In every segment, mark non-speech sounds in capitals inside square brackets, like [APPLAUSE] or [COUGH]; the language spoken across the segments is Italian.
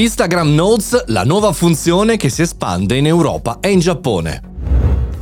Instagram Notes, la nuova funzione che si espande in Europa e in Giappone.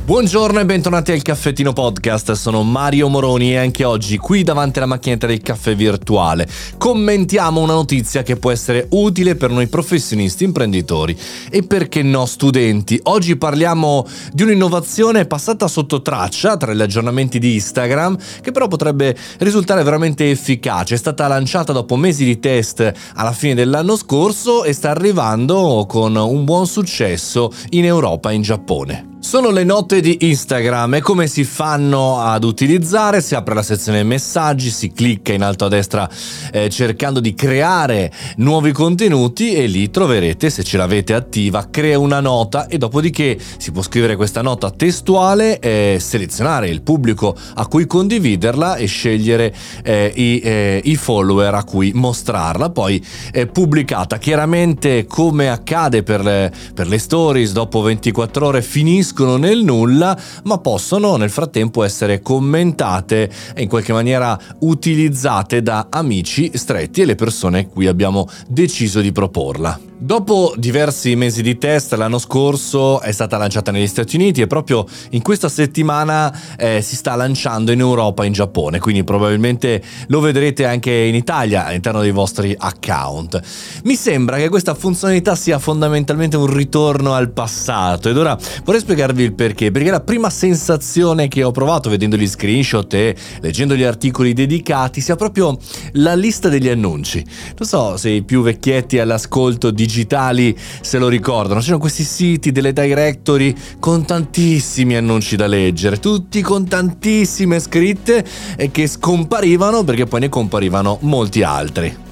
Buongiorno e bentornati al Caffettino Podcast, sono Mario Moroni e anche oggi qui davanti alla macchinetta del caffè virtuale commentiamo una notizia che può essere utile per noi professionisti, imprenditori e perché no studenti. Oggi parliamo di un'innovazione passata sotto traccia tra gli aggiornamenti di Instagram che però potrebbe risultare veramente efficace. È stata lanciata dopo mesi di test alla fine dell'anno scorso e sta arrivando con un buon successo in Europa e in Giappone. Sono le note di Instagram e come si fanno ad utilizzare? Si apre la sezione messaggi, si clicca in alto a destra eh, cercando di creare nuovi contenuti e lì troverete, se ce l'avete attiva, crea una nota e dopodiché si può scrivere questa nota testuale, eh, selezionare il pubblico a cui condividerla e scegliere eh, i, eh, i, follower a cui mostrarla. Poi è pubblicata. Chiaramente come accade per le, per le stories, dopo 24 ore finiscono finiscono nel nulla, ma possono nel frattempo essere commentate e in qualche maniera utilizzate da amici stretti e le persone cui abbiamo deciso di proporla. Dopo diversi mesi di test, l'anno scorso è stata lanciata negli Stati Uniti e proprio in questa settimana eh, si sta lanciando in Europa e in Giappone, quindi probabilmente lo vedrete anche in Italia all'interno dei vostri account. Mi sembra che questa funzionalità sia fondamentalmente un ritorno al passato ed ora vorrei spiegarvi il perché, perché la prima sensazione che ho provato vedendo gli screenshot e leggendo gli articoli dedicati sia proprio la lista degli annunci. Non so se i più vecchietti all'ascolto di digitali se lo ricordano. C'erano questi siti delle directory con tantissimi annunci da leggere, tutti con tantissime scritte che scomparivano perché poi ne comparivano molti altri.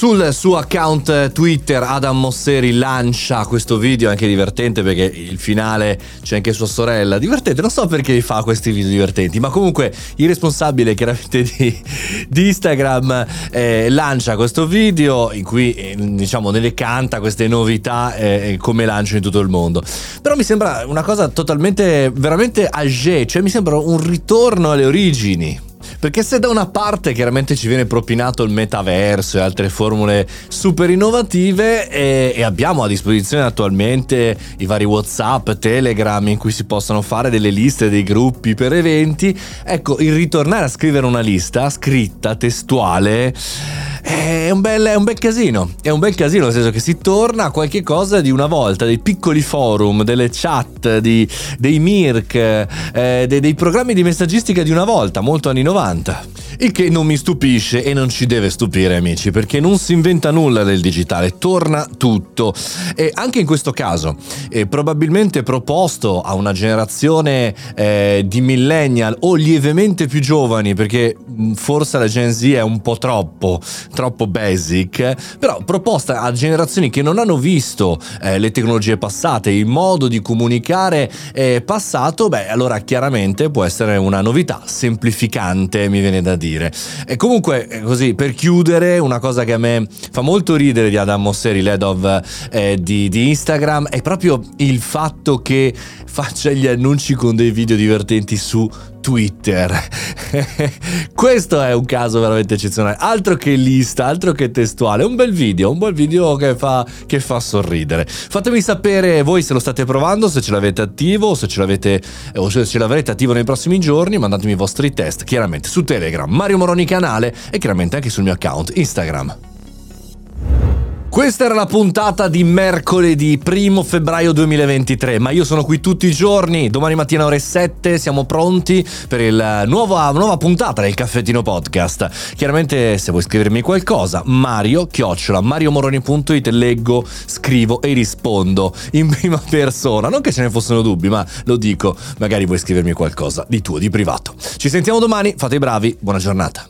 Sul suo account Twitter Adam Mosseri lancia questo video anche divertente perché il finale c'è anche sua sorella. Divertente, non so perché fa questi video divertenti, ma comunque il responsabile chiaramente [LAUGHS] di, di Instagram eh, lancia questo video in cui eh, diciamo ne canta queste novità eh, come lancio in tutto il mondo. Però mi sembra una cosa totalmente veramente age, cioè mi sembra un ritorno alle origini. Perché se da una parte chiaramente ci viene propinato il metaverso e altre formule super innovative e, e, abbiamo a disposizione attualmente i vari WhatsApp, Telegram in cui si possono fare delle liste, dei gruppi per eventi, ecco, il ritornare a scrivere una lista scritta, testuale, è un, bel, è un bel casino. È un bel casino, nel senso che si torna a qualche cosa di una volta, dei piccoli forum, delle chat, di, dei Mirk, eh, dei, dei programmi di messaggistica di una volta, molto anni 90. Il che non mi stupisce e non ci deve stupire amici, perché non si inventa nulla del digitale, torna tutto. E anche in questo caso, è probabilmente proposto a una generazione eh, di millennial o lievemente più giovani, perché forse la Gen Z è un po' troppo, troppo basic, però proposta a generazioni che non hanno visto eh, le tecnologie passate, il modo di comunicare eh, passato, beh allora chiaramente può essere una novità semplificante, mi viene da dire dire. E comunque, eh, così, per chiudere, una cosa che a me fa molto ridere di Adam Mosseri, l'head of eh, di, di Instagram, è proprio il fatto che faccia gli annunci con dei video divertenti su Twitter. [LAUGHS] Questo è un caso veramente eccezionale. Altro che lista, altro che testuale. Un bel video, un bel video che fa, che fa sorridere. Fatemi sapere voi se lo state provando, se ce l'avete attivo, se ce l'avete o se ce l'avrete attivo nei prossimi giorni. Mandatemi i vostri test, chiaramente su Telegram, Mario Moroni canale e chiaramente anche sul mio account Instagram. Questa era la puntata di mercoledì 1 febbraio 2023, ma io sono qui tutti i giorni, domani mattina ore 7 siamo pronti per la nuova, nuova puntata del Caffettino Podcast. Chiaramente se vuoi scrivermi qualcosa, Mario, chiocciola, mariomoroni.it, leggo, scrivo e rispondo in prima persona. Non che ce ne fossero dubbi, ma lo dico, magari vuoi scrivermi qualcosa di tuo, di privato. Ci sentiamo domani, fate i bravi, buona giornata.